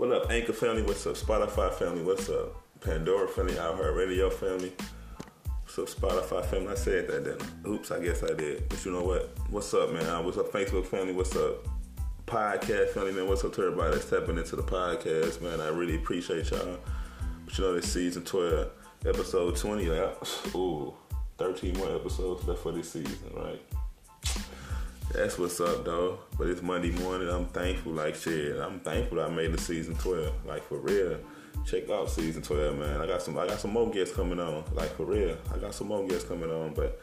What up, Anchor family? What's up, Spotify family? What's up, Pandora family? iHeart Radio family? What's up, Spotify family? I said that then. Oops, I guess I did. But you know what? What's up, man? What's up, Facebook family? What's up, podcast family? Man, what's up to everybody that's into the podcast, man? I really appreciate y'all. But you know, this season 12, episode 20, like, ooh, 13 more episodes left for this season, right? That's what's up, though. But it's Monday morning. I'm thankful, like shit. I'm thankful I made the season 12. Like for real. Check out season 12, man. I got some I got some more guests coming on. Like for real. I got some more guests coming on. But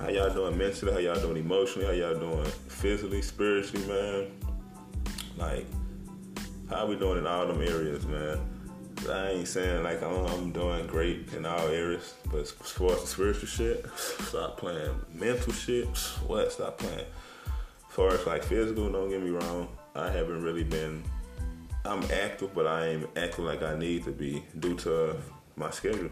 how y'all doing mentally? How y'all doing emotionally? How y'all doing physically, spiritually, man? Like, how we doing in all them areas, man? I ain't saying like I'm, I'm doing great in all areas, but far as spiritual shit, stop playing. Mental shit, what? Stop playing far as like physical, don't get me wrong, I haven't really been. I'm active, but I ain't acting like I need to be due to my schedule.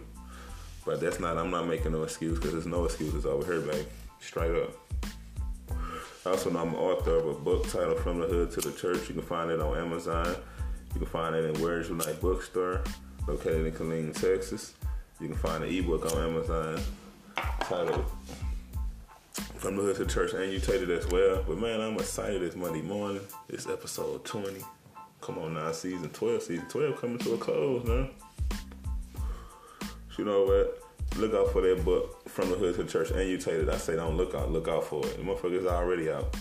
But that's not. I'm not making no excuse because there's no excuses over here, man. Straight up. Also, I'm an author of a book titled "From the Hood to the Church." You can find it on Amazon. You can find it in Words Unite Bookstore, located in Killeen, Texas. You can find the ebook on Amazon titled from the hood to church it as well. But man, I'm excited this Monday morning. It's episode 20. Come on now, season 12. Season 12 coming to a close, man. You know what? Look out for that book, From the Hood to Church It. I say don't look out, look out for it. The motherfucker's already out.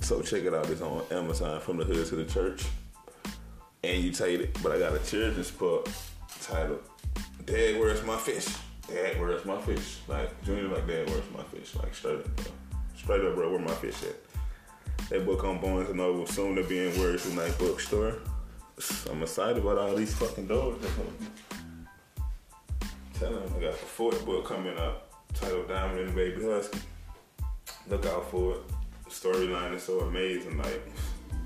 So check it out. It's on Amazon, From the Hood to the Church. It. But I got a children's book titled Dad, Where's My Fish? Dad, where's my fish? Like Junior, like Dad, where's my fish? Like straight up, bro. straight up, bro. Where my fish at? That book on Barnes and Noble soon to be in Words Unite Bookstore. I'm excited about all these fucking doors. Tell them I got the fourth book coming up titled Diamond and the Baby Husky. Look out for it. The storyline is so amazing. Like,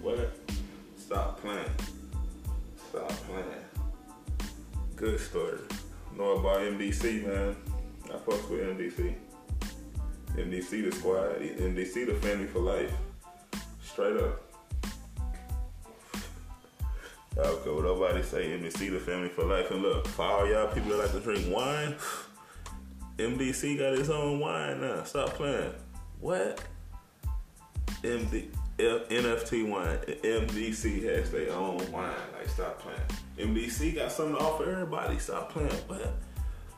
what? Stop playing. Stop playing. Good story know about MDC, man. I fuck with MDC. MDC the squad. MDC the family for life. Straight up. Okay, what nobody say MDC the family for life. And look, for all y'all people that like to drink wine, MDC got his own wine now. Stop playing. What? MD, F, NFT wine. MDC has their own wine. Like, stop playing. MDC got something to offer everybody. Stop playing. But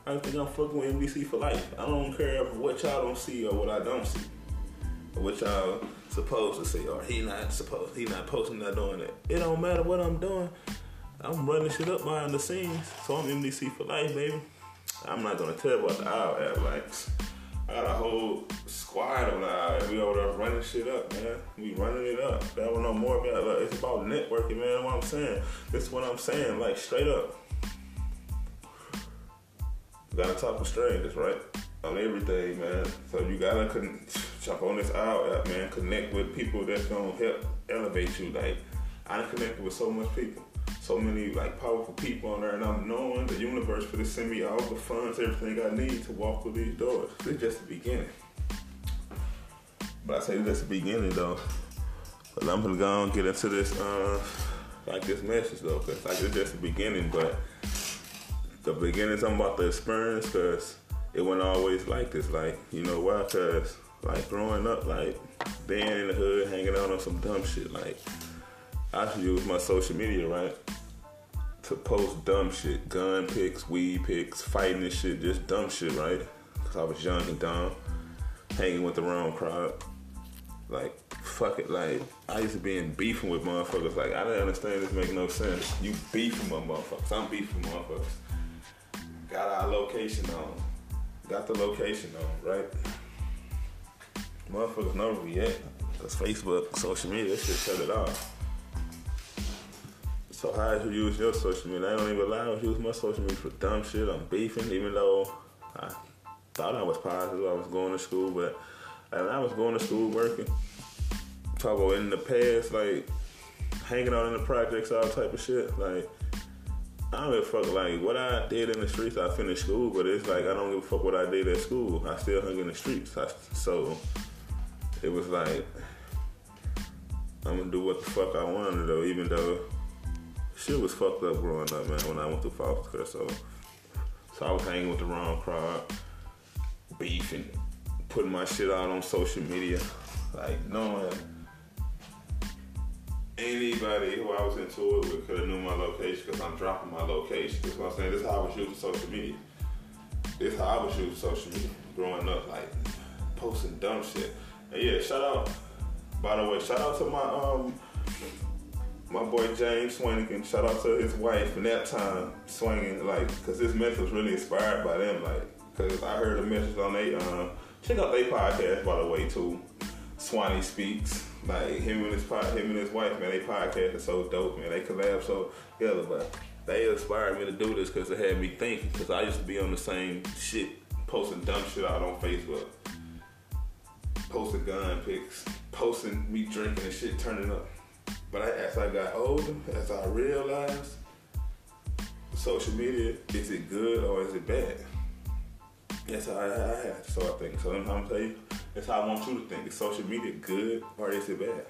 I think I'm fucking with MDC for life. I don't care what y'all don't see or what I don't see. Or what y'all supposed to see. Or he not supposed he not posting not doing it. It don't matter what I'm doing. I'm running shit up behind the scenes. So I'm MDC for life, baby. I'm not gonna tell about the owl app. Like I got a whole squad on the We over there running shit up, man. We running it up. That one no more about like, it's about networking, man. What I'm saying. This is what I'm saying, like straight up. You gotta talk with strangers, right? On everything, man. So you gotta con- jump on this out man. Connect with people that's gonna help elevate you. Like I connected with so much people so many like powerful people on there, and I'm knowing the universe for to send me all the funds, everything I need to walk through these doors. It's just the beginning. But I say it's just the beginning though. But I'm gonna go and get into this uh like this message though, cause like it's just the beginning, but the beginning's I'm about to experience cause it wasn't always like this. Like, you know why? Cause like growing up, like being in the hood, hanging out on some dumb shit, like I should use my social media, right? to post dumb shit, gun pics, weed pics, fighting and shit, just dumb shit, right? Cause I was young and dumb, hanging with the wrong crowd. Like, fuck it, like, I used to be in beefing with motherfuckers. Like, I didn't understand this make no sense. You beefing with motherfuckers. I'm beefing with motherfuckers. Got our location on. Got the location on, right? Motherfuckers know where we at. Cause Facebook, social media, that shit shut it off. So how you use your social media? I don't even allow to use my social media for dumb shit. I'm beefing, even though I thought I was positive. I was going to school, but and I was going to school working. Talk about in the past, like hanging out in the projects, all type of shit. Like I don't give a fuck like what I did in the streets. I finished school, but it's like I don't give a fuck what I did at school. I still hung in the streets. I, so it was like I'm gonna do what the fuck I wanted though, even though shit was fucked up growing up, man. When I went through foster so so I was hanging with the wrong crowd, beefing, putting my shit out on social media, like knowing anybody who I was into it with could have knew my location because I'm dropping my location. That's what I'm saying. This is how I was using social media. This is how I was using social media growing up, like posting dumb shit. And yeah, shout out. By the way, shout out to my um my boy James Swanigan. Shout out to his wife in that time swinging like because this message was really inspired by them. Like because I heard a message on they um check out their podcast by the way too. Swanee speaks. Like him and his him and his wife, man, they podcast is so dope, man. They collab so together, but they inspired me to do this because it had me thinking. Because I used to be on the same shit, posting dumb shit out on Facebook, posting gun pics, posting me drinking and shit, turning up. As I got older, as I realized, social media is it good or is it bad? That's how I, I had to start thinking. So I'm tell you, that's how I want you to think. Is social media good or is it bad?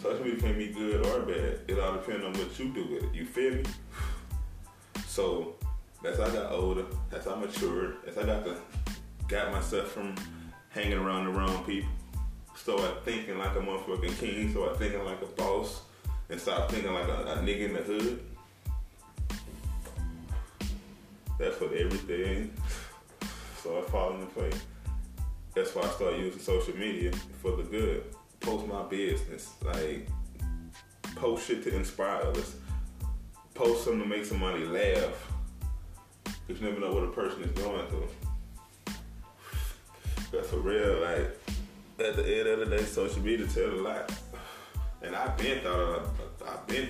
Social media can be good or bad. It all depends on what you do with it. You feel me? So as I got older, as I matured, as I got to got myself from hanging around the wrong people, started thinking like a motherfucking king, started thinking like a boss, and started thinking like a, a nigga in the hood. That's what everything started falling into place. That's why I started using social media for the good. Post my business, like post shit to inspire others. Post something to make somebody laugh. You never know what a person is going through. That's for real. Like at the end of the day, social media tell a lot. And I've been thought I've been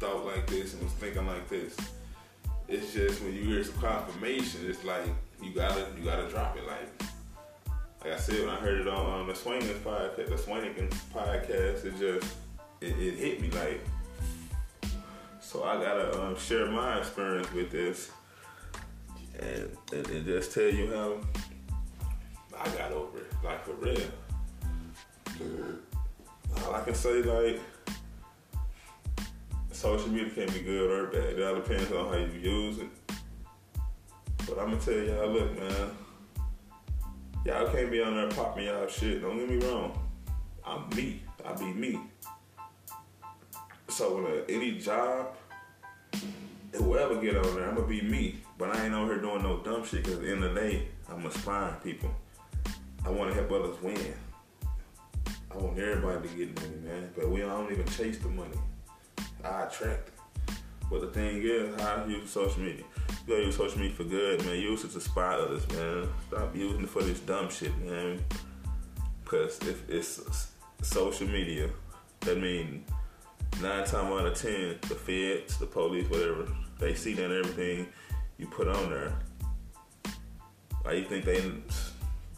thought like this and was thinking like this. It's just when you hear some confirmation, it's like you gotta you gotta drop it. Like like I said when I heard it on um, the Swingers podcast, the Swingers podcast, it just it, it, hit me like. So I gotta um, share my experience with this, and, and, and just tell you how I got over it, like for real. All I can say, like, social media can be good or bad. It all depends on how you use it. But I'm gonna tell y'all, look, man, y'all can't be on there popping y'all shit. Don't get me wrong. I'm me. I be me. So when uh, any job, whoever get on there, I'm gonna be me. But I ain't on here doing no dumb shit. Cause at the end the day, I'm inspiring people. I want to help others win. I want everybody to get money, man. But we don't even chase the money. I attract it. But the thing is, how I use social media. You gotta use social media for good, man. Use it to inspire others, man. Stop using it for this dumb shit, man. Because if it's social media, that means nine times out of ten, the feds, the police, whatever, they see that everything you put on there. Why you think they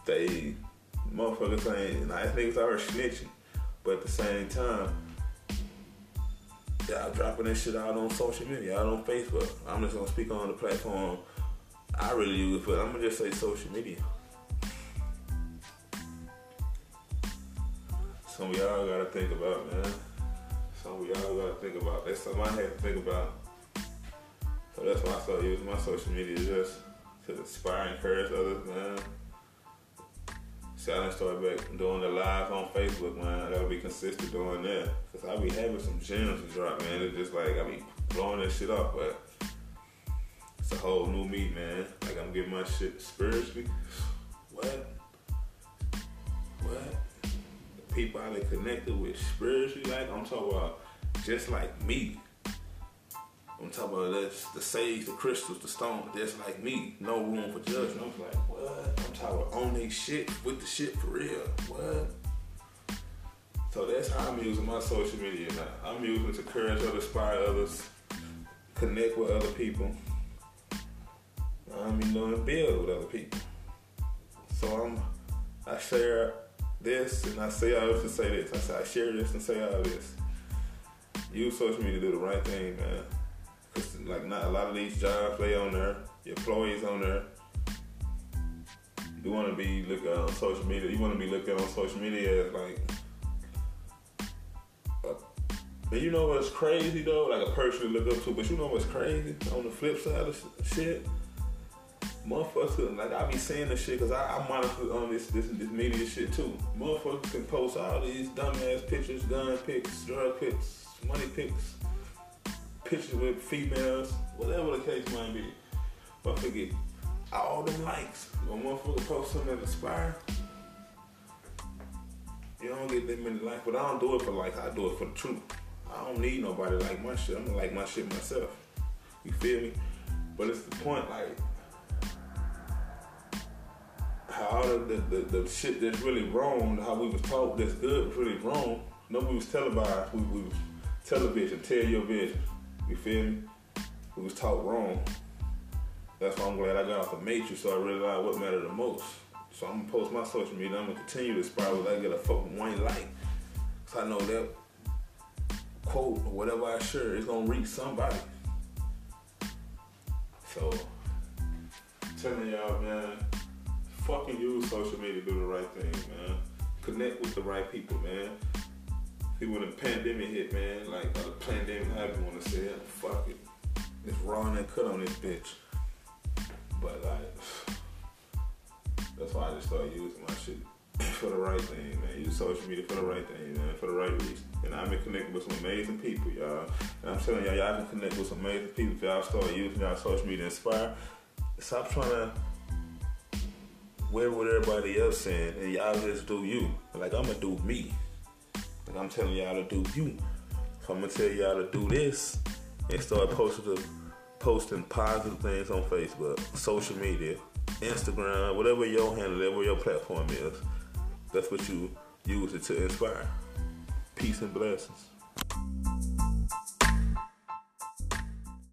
they motherfuckers saying nice niggas it's our snitching, but at the same time, y'all dropping this shit out on social media, out on Facebook. I'm just gonna speak on the platform I really use, but I'm gonna just say social media. Some y'all gotta think about, man. Some y'all gotta think about. That's something I had to think about. So that's why I started using my social media just to inspire and encourage others, man. Done started back doing the live on Facebook, man. I gotta be consistent doing that. Cause I be having some gems to drop, man. It's just like, I be blowing that shit up, but it's a whole new me, man. Like, I'm getting my shit spiritually. What? What? The people I been connected with spiritually, like, I'm talking about just like me. I'm talking about this, the sage, the crystals, the stone, That's like me. No room for judgment. I'm like, what? I'm talking about they shit with the shit for real. What? So that's how I'm using my social media now. I'm using it to encourage others, inspire others, connect with other people. I'm doing build with other people. So I'm I share this and I say all this and say this. I say I share this and say all this. Use social media to do the right thing, man. Like not a lot of these jobs they on there, your employees on there. You want to be looking uh, on social media. You want to be looking on social media as like And you know what's crazy though? Like a person to look up to, but you know what's crazy? On the flip side of shit, motherfuckers, like I be saying this shit because I, I monitor on this, this this media shit too. Motherfuckers can post all these dumbass pictures, gun pics, drug pics, money pics, pictures with females, whatever the case might be. But forget all them likes. When motherfucker post something that inspire, you don't get that many likes. But I don't do it for likes. I do it for the truth. I don't need nobody like my shit. I'm gonna like my shit myself. You feel me? But it's the point, like how all the, the, the, shit that's really wrong, how we was taught that's good really wrong. Nobody was televised. We, we was television, tell your vision. You feel me? We was taught wrong. That's why I'm glad I got off the matrix so I realized what mattered the most. So I'm gonna post my social media. I'm gonna continue to spiral. I get a fucking one like, cause I know that quote or whatever I share is gonna reach somebody. So, telling y'all, man, fucking use social media to do the right thing, man. Connect with the right people, man. When the pandemic hit, man, like the pandemic, you want to say it, fuck it. It's raw and cut on this bitch. But like, that's why I just started using my shit for the right thing, man. Use social media for the right thing, man, for the right reason. And I've been connecting with some amazing people, y'all. And I'm telling y'all, y'all can connect with some amazing people if y'all start using y'all social media inspire. Stop trying to wear what everybody else saying and y'all just do you. Like I'm gonna do me. Like I'm telling y'all to do you. So I'm gonna tell y'all to do this and start posting posting positive things on Facebook, social media, Instagram, whatever your handle, whatever your platform is. That's what you use it to inspire. Peace and blessings.